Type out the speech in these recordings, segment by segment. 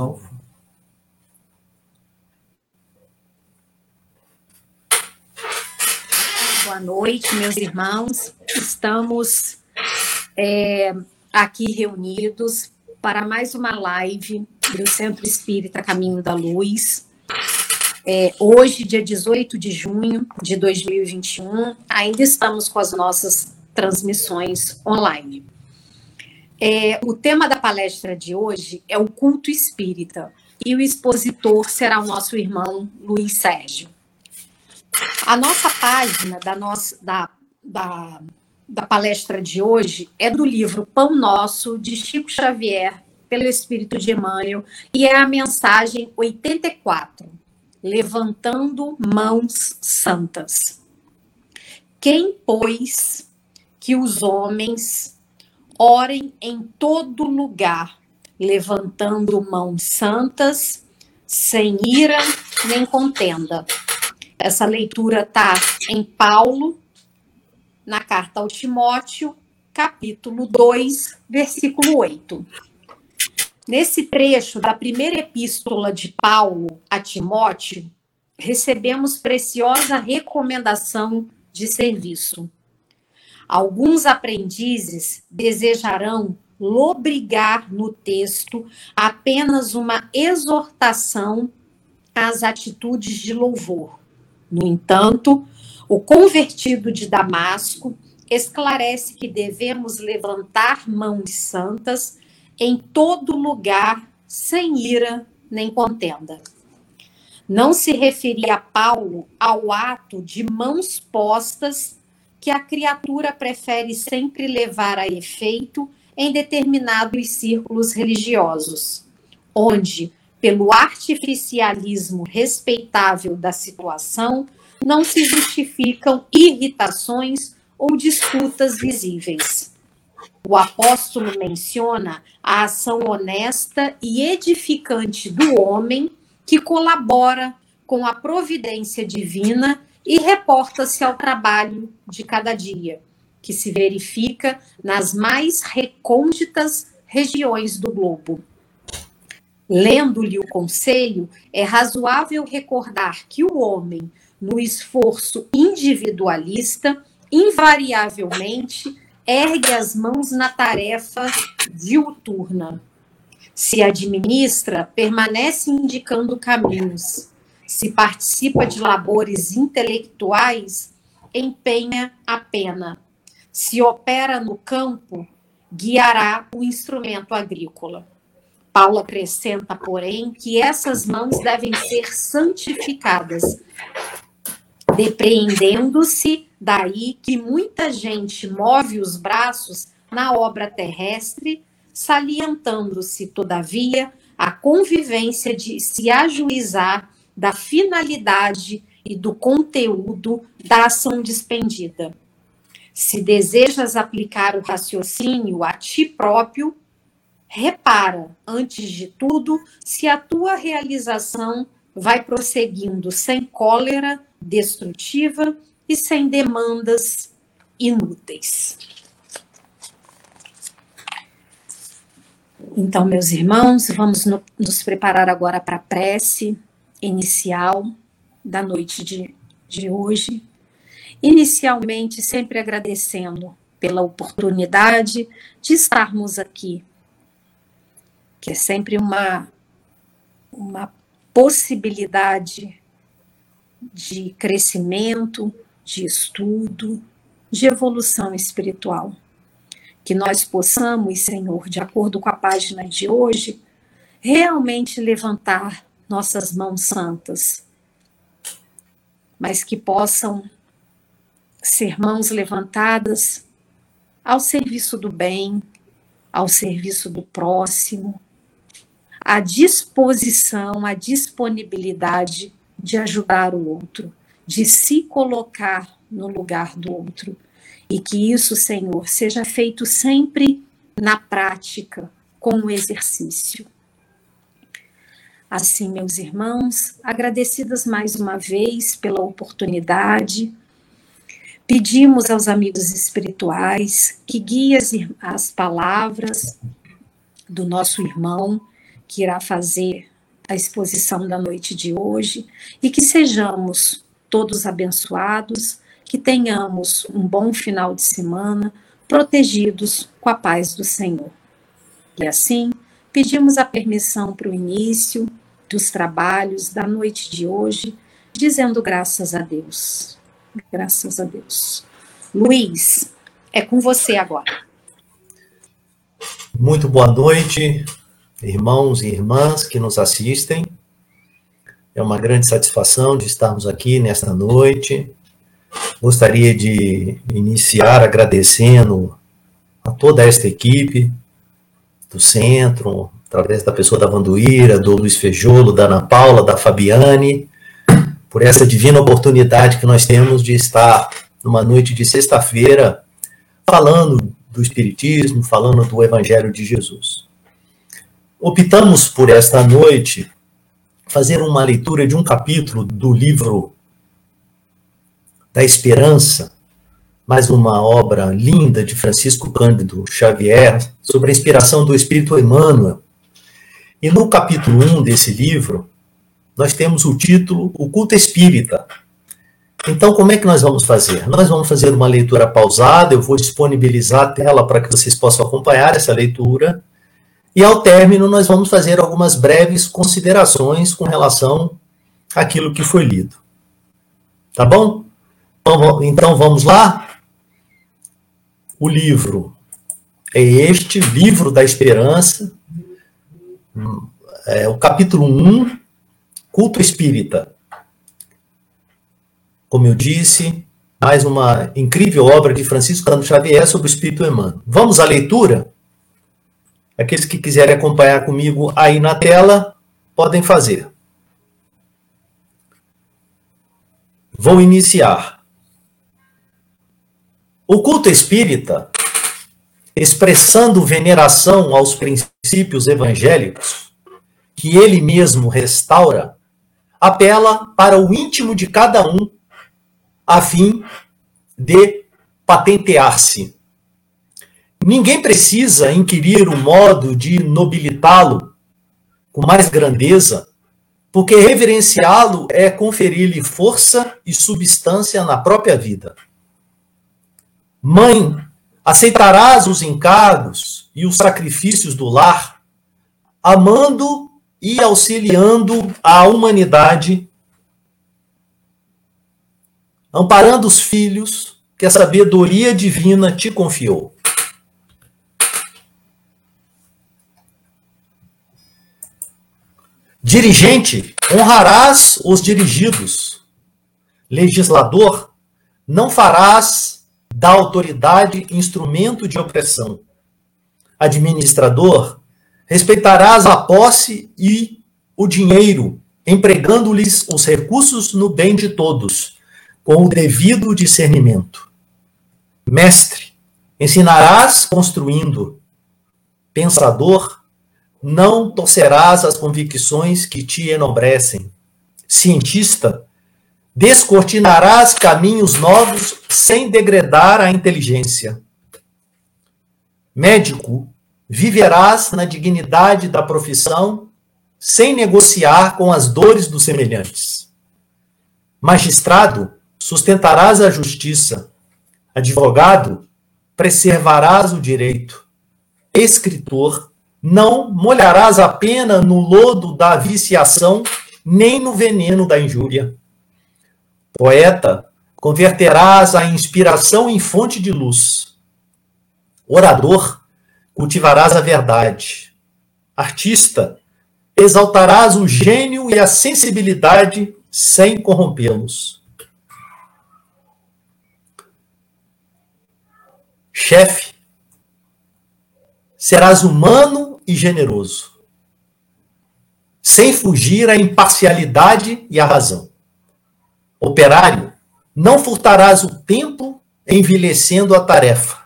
Só Boa noite, meus irmãos. Estamos é, aqui reunidos para mais uma live do Centro Espírita Caminho da Luz. É, hoje, dia 18 de junho de 2021, ainda estamos com as nossas transmissões online. É, o tema da palestra de hoje é o culto espírita e o expositor será o nosso irmão Luiz Sérgio. A nossa página da, nossa, da, da, da palestra de hoje é do livro Pão Nosso, de Chico Xavier, pelo Espírito de Emmanuel, e é a mensagem 84, Levantando Mãos Santas. Quem, pois, que os homens orem em todo lugar, levantando mãos santas, sem ira nem contenda. Essa leitura está em Paulo, na carta ao Timóteo, capítulo 2, versículo 8. Nesse trecho da primeira epístola de Paulo a Timóteo, recebemos preciosa recomendação de serviço. Alguns aprendizes desejarão lobrigar no texto apenas uma exortação às atitudes de louvor. No entanto, o convertido de Damasco esclarece que devemos levantar mãos santas em todo lugar, sem ira nem contenda. Não se referia Paulo ao ato de mãos postas que a criatura prefere sempre levar a efeito em determinados círculos religiosos, onde, pelo artificialismo respeitável da situação, não se justificam irritações ou disputas visíveis. O apóstolo menciona a ação honesta e edificante do homem que colabora com a providência divina e reporta-se ao trabalho de cada dia, que se verifica nas mais recônditas regiões do globo. Lendo-lhe o conselho, é razoável recordar que o homem, no esforço individualista, invariavelmente ergue as mãos na tarefa diuturna. Se administra, permanece indicando caminhos, se participa de labores intelectuais, empenha a pena. Se opera no campo, guiará o instrumento agrícola. Paulo acrescenta, porém, que essas mãos devem ser santificadas, depreendendo-se daí que muita gente move os braços na obra terrestre, salientando-se, todavia, a convivência de se ajuizar da finalidade e do conteúdo da ação despendida. Se desejas aplicar o raciocínio a ti próprio, repara, antes de tudo, se a tua realização vai prosseguindo sem cólera destrutiva e sem demandas inúteis. Então, meus irmãos, vamos no, nos preparar agora para a prece inicial da noite de, de hoje. Inicialmente, sempre agradecendo pela oportunidade de estarmos aqui, que é sempre uma, uma possibilidade de crescimento, de estudo, de evolução espiritual. Que nós possamos, Senhor, de acordo com a página de hoje, realmente levantar nossas mãos santas, mas que possam ser mãos levantadas ao serviço do bem, ao serviço do próximo, à disposição, à disponibilidade de ajudar o outro, de se colocar no lugar do outro. E que isso, Senhor, seja feito sempre na prática, com o exercício. Assim, meus irmãos, agradecidas mais uma vez pela oportunidade, pedimos aos amigos espirituais que guiem as, as palavras do nosso irmão, que irá fazer a exposição da noite de hoje e que sejamos todos abençoados, que tenhamos um bom final de semana, protegidos com a paz do Senhor. E assim, pedimos a permissão para o início dos trabalhos da noite de hoje, dizendo graças a Deus. Graças a Deus. Luiz, é com você agora. Muito boa noite, irmãos e irmãs que nos assistem. É uma grande satisfação de estarmos aqui nesta noite. Gostaria de iniciar agradecendo a toda esta equipe do centro, através da pessoa da Vanduíra, do Luiz Fejolo, da Ana Paula, da Fabiane, por essa divina oportunidade que nós temos de estar numa noite de sexta-feira falando do Espiritismo, falando do Evangelho de Jesus. Optamos por esta noite fazer uma leitura de um capítulo do livro da Esperança, mais uma obra linda de Francisco Cândido Xavier sobre a inspiração do Espírito Emmanuel. E no capítulo 1 desse livro, nós temos o título O Culto Espírita. Então, como é que nós vamos fazer? Nós vamos fazer uma leitura pausada, eu vou disponibilizar a tela para que vocês possam acompanhar essa leitura. E ao término, nós vamos fazer algumas breves considerações com relação àquilo que foi lido. Tá bom? Então, então vamos lá? O livro é este, Livro da Esperança, é, o capítulo 1, Culto Espírita. Como eu disse, mais uma incrível obra de Francisco Cândido Xavier sobre o Espírito Emmanuel. Vamos à leitura? Aqueles que quiserem acompanhar comigo aí na tela, podem fazer. Vou iniciar. O culto espírita, expressando veneração aos princípios evangélicos, que ele mesmo restaura, apela para o íntimo de cada um, a fim de patentear-se. Ninguém precisa inquirir o modo de nobilitá-lo com mais grandeza, porque reverenciá-lo é conferir-lhe força e substância na própria vida. Mãe, aceitarás os encargos e os sacrifícios do lar, amando e auxiliando a humanidade, amparando os filhos que a sabedoria divina te confiou. Dirigente, honrarás os dirigidos. Legislador, não farás da autoridade instrumento de opressão. Administrador, respeitarás a posse e o dinheiro, empregando-lhes os recursos no bem de todos, com o devido discernimento. Mestre, ensinarás construindo. Pensador, não torcerás as convicções que te enobrecem. Cientista, Descortinarás caminhos novos sem degradar a inteligência. Médico, viverás na dignidade da profissão sem negociar com as dores dos semelhantes. Magistrado, sustentarás a justiça. Advogado, preservarás o direito. Escritor, não molharás a pena no lodo da viciação, nem no veneno da injúria. Poeta, converterás a inspiração em fonte de luz. Orador, cultivarás a verdade. Artista, exaltarás o gênio e a sensibilidade sem corrompê-los. Chefe, serás humano e generoso, sem fugir à imparcialidade e à razão. Operário, não furtarás o tempo envelhecendo a tarefa.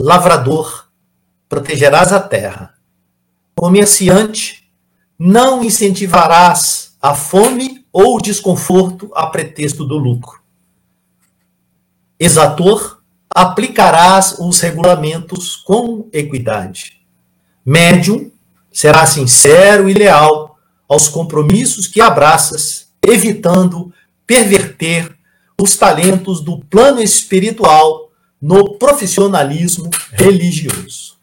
Lavrador, protegerás a terra. Comerciante, não incentivarás a fome ou o desconforto a pretexto do lucro. Exator, aplicarás os regulamentos com equidade. Médium, será sincero e leal aos compromissos que abraças, evitando perverter os talentos do plano espiritual no profissionalismo religioso.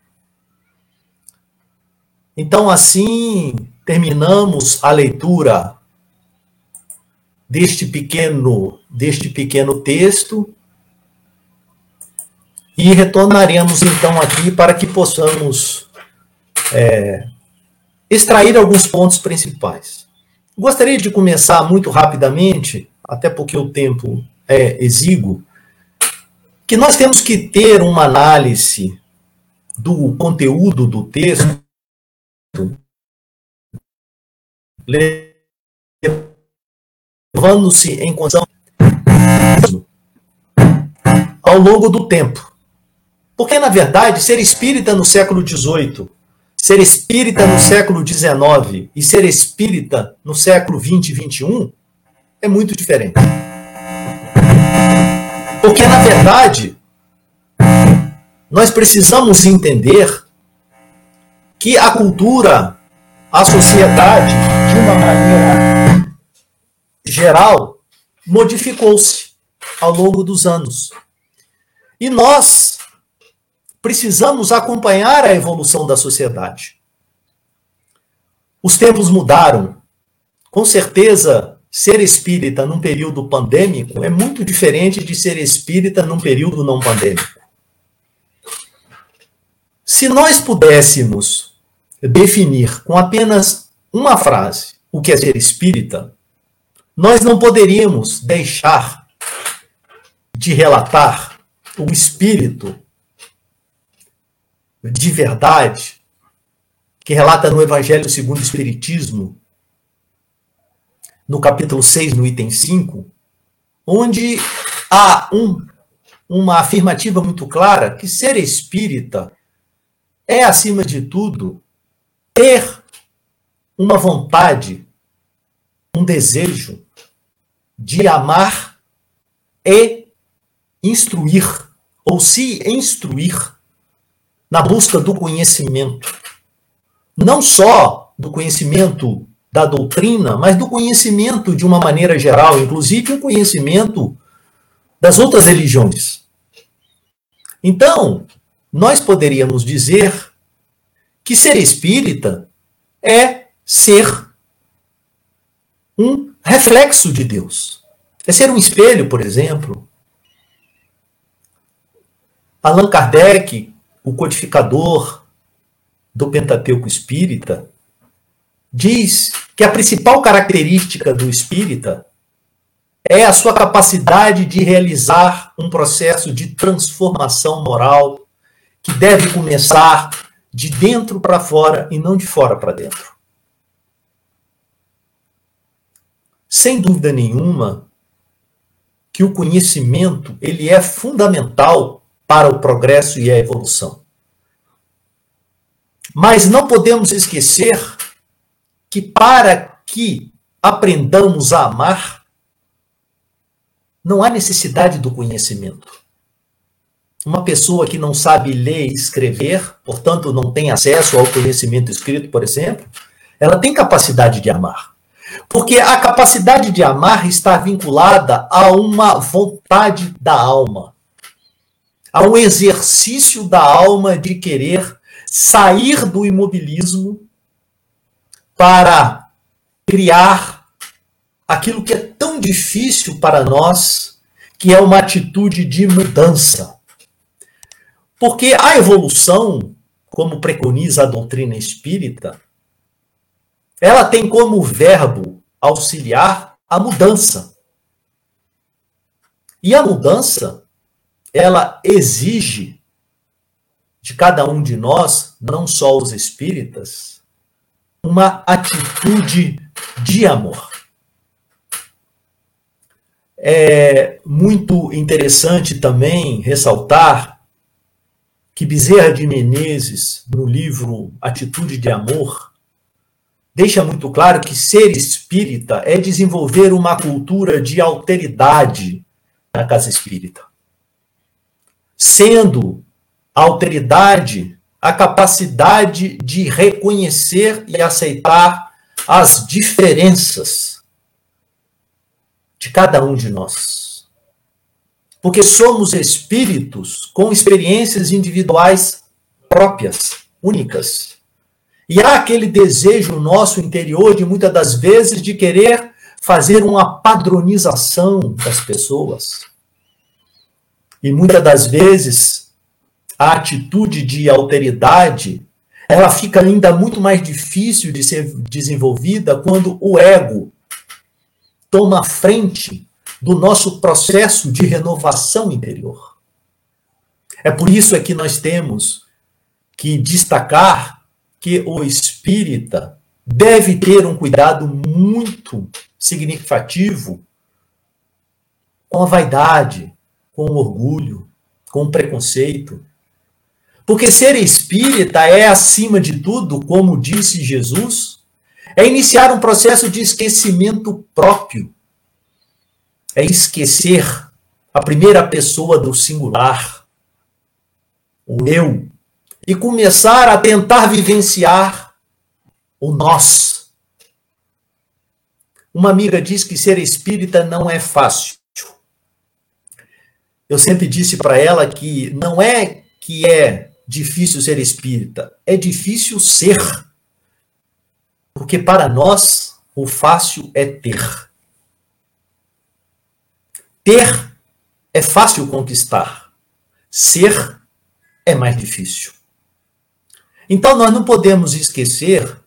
Então, assim, terminamos a leitura deste pequeno, deste pequeno texto e retornaremos então aqui para que possamos é, extrair alguns pontos principais. Gostaria de começar muito rapidamente, até porque o tempo é exíguo, que nós temos que ter uma análise do conteúdo do texto, levando-se em consideração ao longo do tempo. Porque, na verdade, ser espírita no século XVIII, ser espírita no século XIX e ser espírita no século XX e XXI é muito diferente. Porque, na verdade, nós precisamos entender que a cultura, a sociedade, de uma maneira geral, modificou-se ao longo dos anos. E nós precisamos acompanhar a evolução da sociedade. Os tempos mudaram. Com certeza, ser espírita num período pandêmico é muito diferente de ser espírita num período não pandêmico. Se nós pudéssemos definir com apenas uma frase o que é ser espírita, nós não poderíamos deixar de relatar o espírito de verdade que relata no Evangelho segundo o Espiritismo, no capítulo 6, no item 5, onde há um, uma afirmativa muito clara que ser espírita é, acima de tudo, ter uma vontade, um desejo de amar e instruir, ou se instruir na busca do conhecimento. Não só do conhecimento da doutrina, mas do conhecimento de uma maneira geral, inclusive o conhecimento das outras religiões. Então, nós poderíamos dizer que ser espírita é ser um reflexo de Deus. É ser um espelho, por exemplo. Allan Kardec, o codificador do Pentateuco espírita, diz que a principal característica do espírita é a sua capacidade de realizar um processo de transformação moral que deve começar de dentro para fora e não de fora para dentro. Sem dúvida nenhuma que o conhecimento ele é fundamental para o progresso e a evolução. Mas não podemos esquecer que para que aprendamos a amar, não há necessidade do conhecimento. Uma pessoa que não sabe ler e escrever, portanto não tem acesso ao conhecimento escrito, por exemplo, ela tem capacidade de amar. Porque a capacidade de amar está vinculada a uma vontade da alma, a um exercício da alma de querer sair do imobilismo para criar aquilo que é tão difícil para nós, que é uma atitude de mudança. Porque a evolução, como preconiza a doutrina espírita, ela tem como verbo auxiliar a mudança. E a mudança, ela exige de cada um de nós, não só os espíritas, uma atitude de amor. É muito interessante também ressaltar que Bezerra de Menezes, no livro Atitude de Amor, deixa muito claro que ser espírita é desenvolver uma cultura de alteridade na casa espírita. Sendo a alteridade a capacidade de reconhecer e aceitar as diferenças de cada um de nós. Porque somos espíritos com experiências individuais próprias, únicas. E há aquele desejo nosso interior, de muitas das vezes, de querer fazer uma padronização das pessoas. E muitas das vezes, a atitude de alteridade, ela fica ainda muito mais difícil de ser desenvolvida quando o ego toma frente do nosso processo de renovação interior. É por isso é que nós temos que destacar que o espírita deve ter um cuidado muito significativo com a vaidade, com o orgulho, com o preconceito. Porque ser espírita é, acima de tudo, como disse Jesus, é iniciar um processo de esquecimento próprio. É esquecer a primeira pessoa do singular, o eu, e começar a tentar vivenciar o nós. Uma amiga diz que ser espírita não é fácil. Eu sempre disse para ela que não é que é difícil ser espírita, é difícil ser. Porque para nós o fácil é ter. Ter é fácil conquistar. Ser é mais difícil. Então nós não podemos esquecer,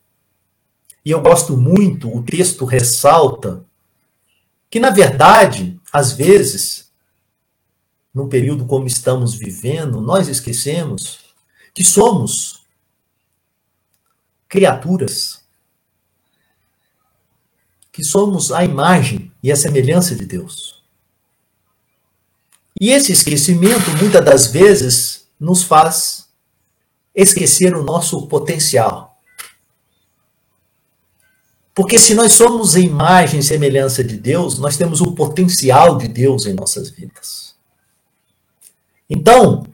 e eu gosto muito, o texto ressalta, que na verdade, às vezes, num período como estamos vivendo, nós esquecemos que somos criaturas, que somos a imagem e a semelhança de Deus. E esse esquecimento, muitas das vezes, nos faz esquecer o nosso potencial. Porque se nós somos a imagem e semelhança de Deus, nós temos o potencial de Deus em nossas vidas. Então,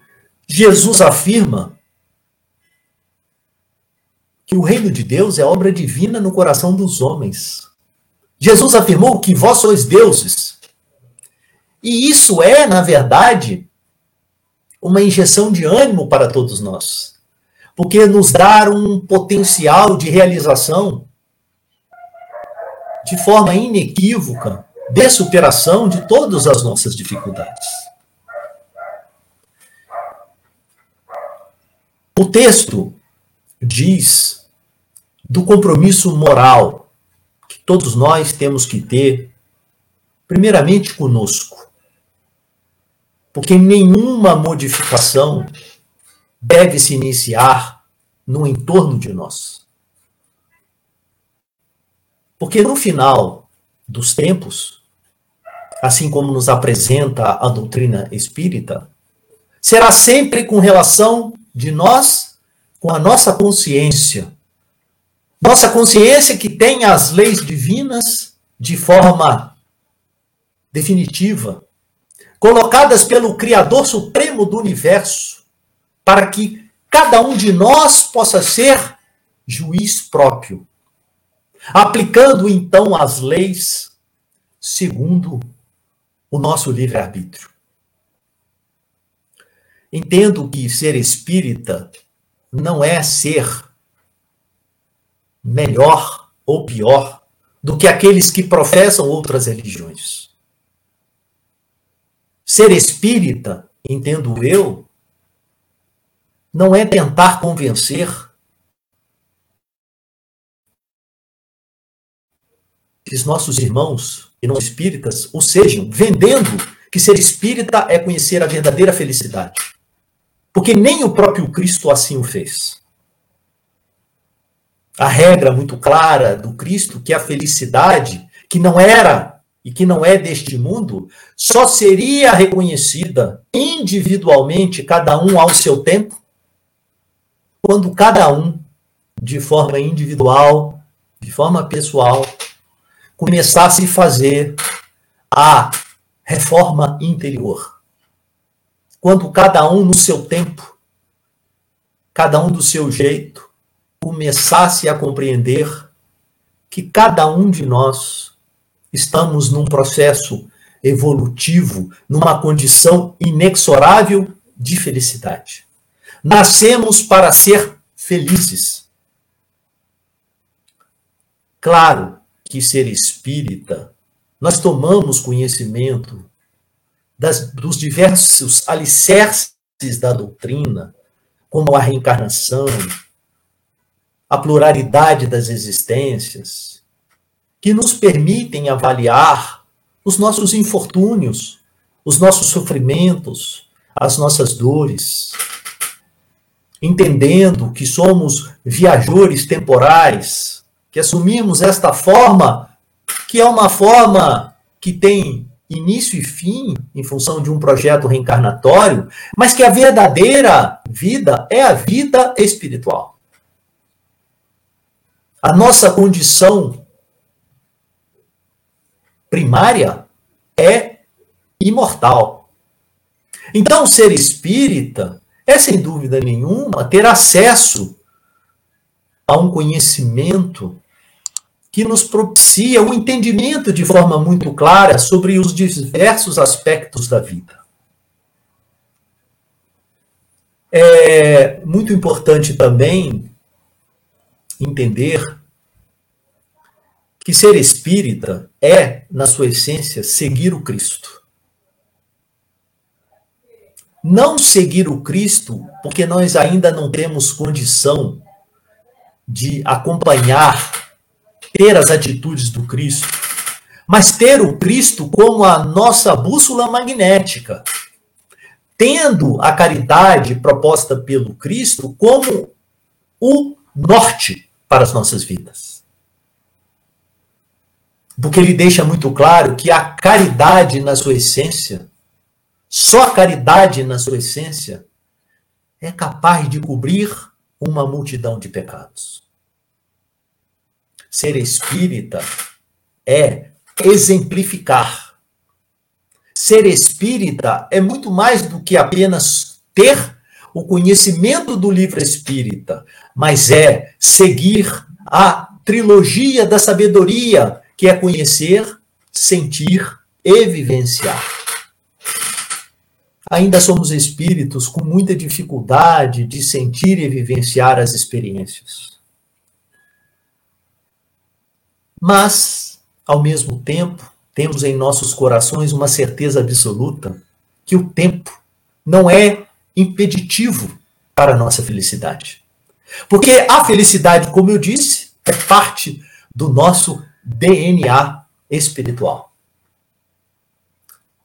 Jesus afirma que o reino de Deus é obra divina no coração dos homens. Jesus afirmou que vós sois deuses. E isso é, na verdade, uma injeção de ânimo para todos nós porque nos dá um potencial de realização de forma inequívoca de superação de todas as nossas dificuldades. O texto diz do compromisso moral que todos nós temos que ter, primeiramente conosco. Porque nenhuma modificação deve se iniciar no entorno de nós. Porque no final dos tempos, assim como nos apresenta a doutrina espírita, será sempre com relação de nós com a nossa consciência. Nossa consciência que tem as leis divinas de forma definitiva, colocadas pelo Criador Supremo do Universo, para que cada um de nós possa ser juiz próprio, aplicando então as leis segundo o nosso livre-arbítrio. Entendo que ser espírita não é ser melhor ou pior do que aqueles que professam outras religiões. Ser espírita, entendo eu, não é tentar convencer os nossos irmãos e não espíritas, ou sejam, vendendo que ser espírita é conhecer a verdadeira felicidade. Porque nem o próprio Cristo assim o fez. A regra muito clara do Cristo que a felicidade, que não era e que não é deste mundo, só seria reconhecida individualmente, cada um ao seu tempo, quando cada um, de forma individual, de forma pessoal, começasse a fazer a reforma interior. Quando cada um no seu tempo, cada um do seu jeito, começasse a compreender que cada um de nós estamos num processo evolutivo, numa condição inexorável de felicidade. Nascemos para ser felizes. Claro que ser espírita, nós tomamos conhecimento das, dos diversos alicerces da doutrina, como a reencarnação, a pluralidade das existências, que nos permitem avaliar os nossos infortúnios, os nossos sofrimentos, as nossas dores, entendendo que somos viajores temporais, que assumimos esta forma, que é uma forma que tem início e fim em função de um projeto reencarnatório, mas que a verdadeira vida é a vida espiritual. A nossa condição primária é imortal. Então, ser espírita é, sem dúvida nenhuma, ter acesso a um conhecimento que nos propicia o um entendimento de forma muito clara sobre os diversos aspectos da vida. É muito importante também entender que ser espírita é, na sua essência, seguir o Cristo. Não seguir o Cristo porque nós ainda não temos condição de acompanhar, ter as atitudes do Cristo, mas ter o Cristo como a nossa bússola magnética, tendo a caridade proposta pelo Cristo como o norte para as nossas vidas porque ele deixa muito claro que a caridade na sua essência, só a caridade na sua essência, é capaz de cobrir uma multidão de pecados. Ser espírita é exemplificar. Ser espírita é muito mais do que apenas ter o conhecimento do livro espírita, mas é seguir a trilogia da sabedoria que é conhecer, sentir e vivenciar. Ainda somos espíritos com muita dificuldade de sentir e vivenciar as experiências. Mas, ao mesmo tempo, temos em nossos corações uma certeza absoluta que o tempo não é impeditivo para a nossa felicidade. Porque a felicidade, como eu disse, é parte do nosso DNA espiritual.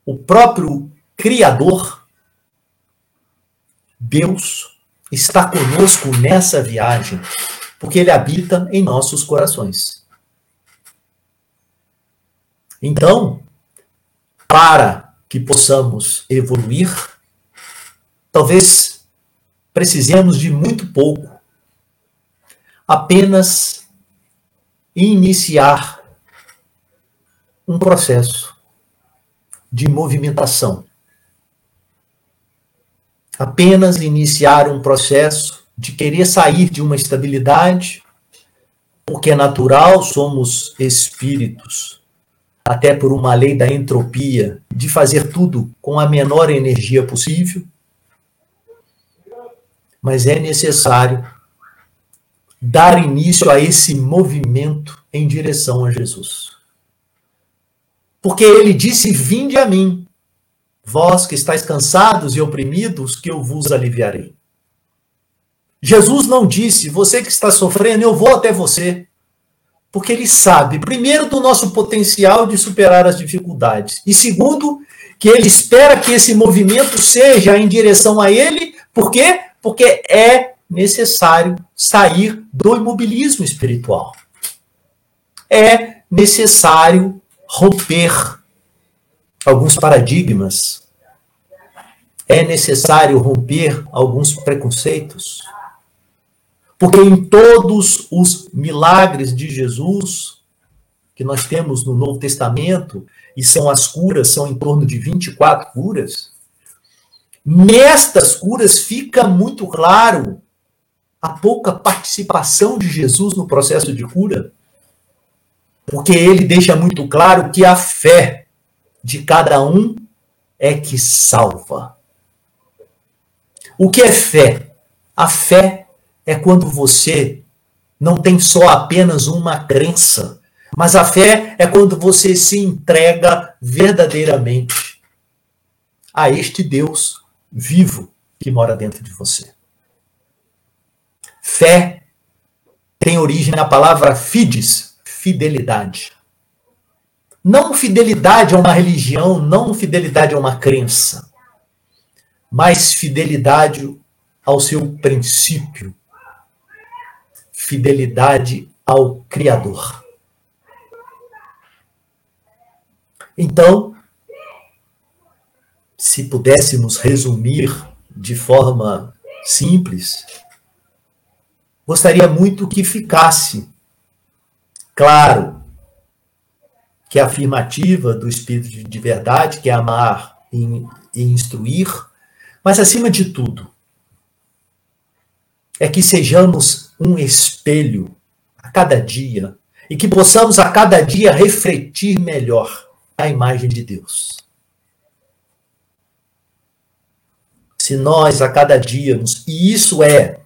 O próprio Criador, Deus, está conosco nessa viagem, porque Ele habita em nossos corações. Então, para que possamos evoluir, talvez precisemos de muito pouco, apenas iniciar um processo de movimentação. Apenas iniciar um processo de querer sair de uma estabilidade, porque é natural, somos espíritos, até por uma lei da entropia, de fazer tudo com a menor energia possível. Mas é necessário dar início a esse movimento em direção a Jesus. Porque ele disse: Vinde a mim, vós que estáis cansados e oprimidos, que eu vos aliviarei. Jesus não disse: Você que está sofrendo, eu vou até você. Porque ele sabe, primeiro, do nosso potencial de superar as dificuldades, e segundo, que ele espera que esse movimento seja em direção a ele, por quê? Porque é necessário sair do imobilismo espiritual. É necessário romper alguns paradigmas. É necessário romper alguns preconceitos. Porque em todos os milagres de Jesus que nós temos no Novo Testamento, e são as curas, são em torno de 24 curas, nestas curas fica muito claro a pouca participação de Jesus no processo de cura? Porque ele deixa muito claro que a fé de cada um é que salva. O que é fé? A fé é quando você não tem só apenas uma crença, mas a fé é quando você se entrega verdadeiramente a este Deus vivo que mora dentro de você. Fé tem origem na palavra fides, fidelidade. Não fidelidade a uma religião, não fidelidade a uma crença, mas fidelidade ao seu princípio, fidelidade ao Criador. Então, se pudéssemos resumir de forma simples, gostaria muito que ficasse claro que a afirmativa do Espírito de verdade, que é amar e, instruir, mas acima de tudo, é que sejamos um espelho a cada dia e que possamos a cada dia refletir melhor a imagem de Deus. Se nós a cada dia, nos, e isso é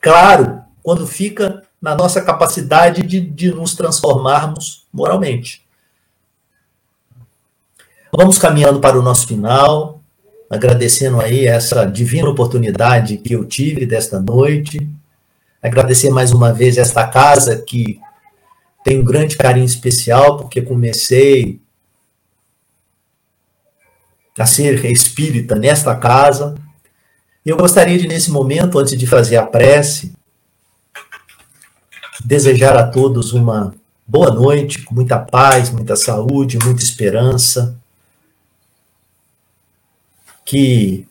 claro quando fica na nossa capacidade de, de nos transformarmos moralmente. Vamos caminhando para o nosso final, agradecendo aí essa divina oportunidade que eu tive desta noite. Agradecer mais uma vez esta casa que tem um grande carinho especial, porque comecei a ser espírita nesta casa. Eu gostaria de, nesse momento, antes de fazer a prece, desejar a todos uma boa noite, com muita paz, muita saúde, muita esperança que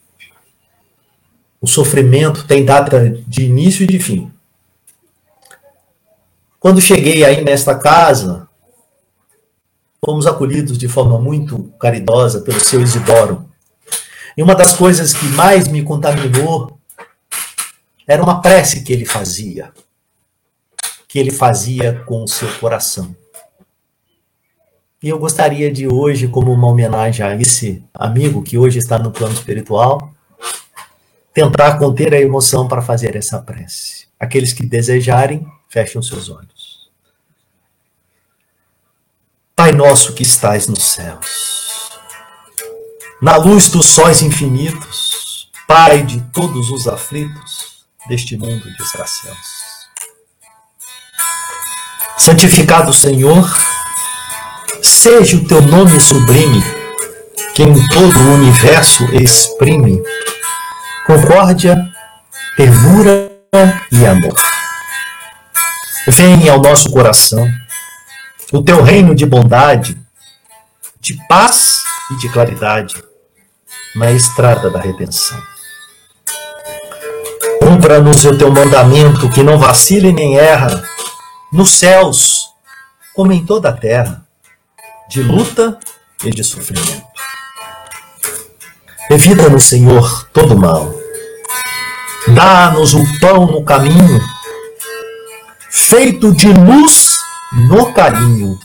o sofrimento tem data de início e de fim. Quando cheguei aí nesta casa, fomos acolhidos de forma muito caridosa pelo seu Isidoro. E uma das coisas que mais me contaminou era uma prece que ele fazia, que ele fazia com o seu coração. E eu gostaria de hoje, como uma homenagem a esse amigo que hoje está no plano espiritual, tentar conter a emoção para fazer essa prece. Aqueles que desejarem, fechem os seus olhos. Pai nosso que estais nos céus, na luz dos sóis infinitos, Pai de todos os aflitos deste mundo desgraciados. Santificado Senhor, Seja o teu nome sublime, que em todo o universo exprime concórdia, ternura e amor. Venha ao nosso coração o teu reino de bondade, de paz e de claridade na estrada da redenção. Cumpra-nos o teu mandamento que não vacile nem erra, nos céus como em toda a terra de luta e de sofrimento. Evita-nos, Senhor, todo mal. Dá-nos o pão no caminho, feito de luz no carinho.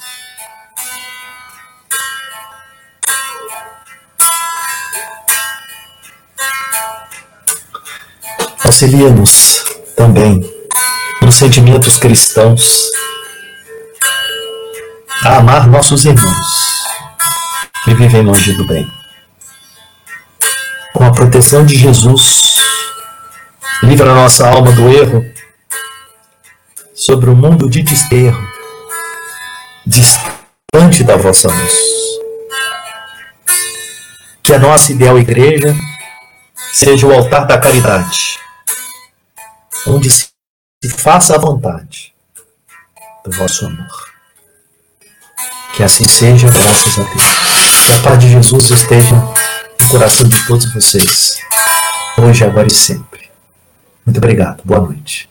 Auxilia-nos também nos sentimentos cristãos a amar nossos irmãos e viver longe do bem. Com a proteção de Jesus, livra nossa alma do erro sobre o mundo de desterro, distante da vossa luz. Que a nossa ideal igreja seja o altar da caridade, onde se faça a vontade do vosso amor. Que assim seja, graças a Deus. Que a paz de Jesus esteja no coração de todos vocês, hoje, agora e sempre. Muito obrigado. Boa noite.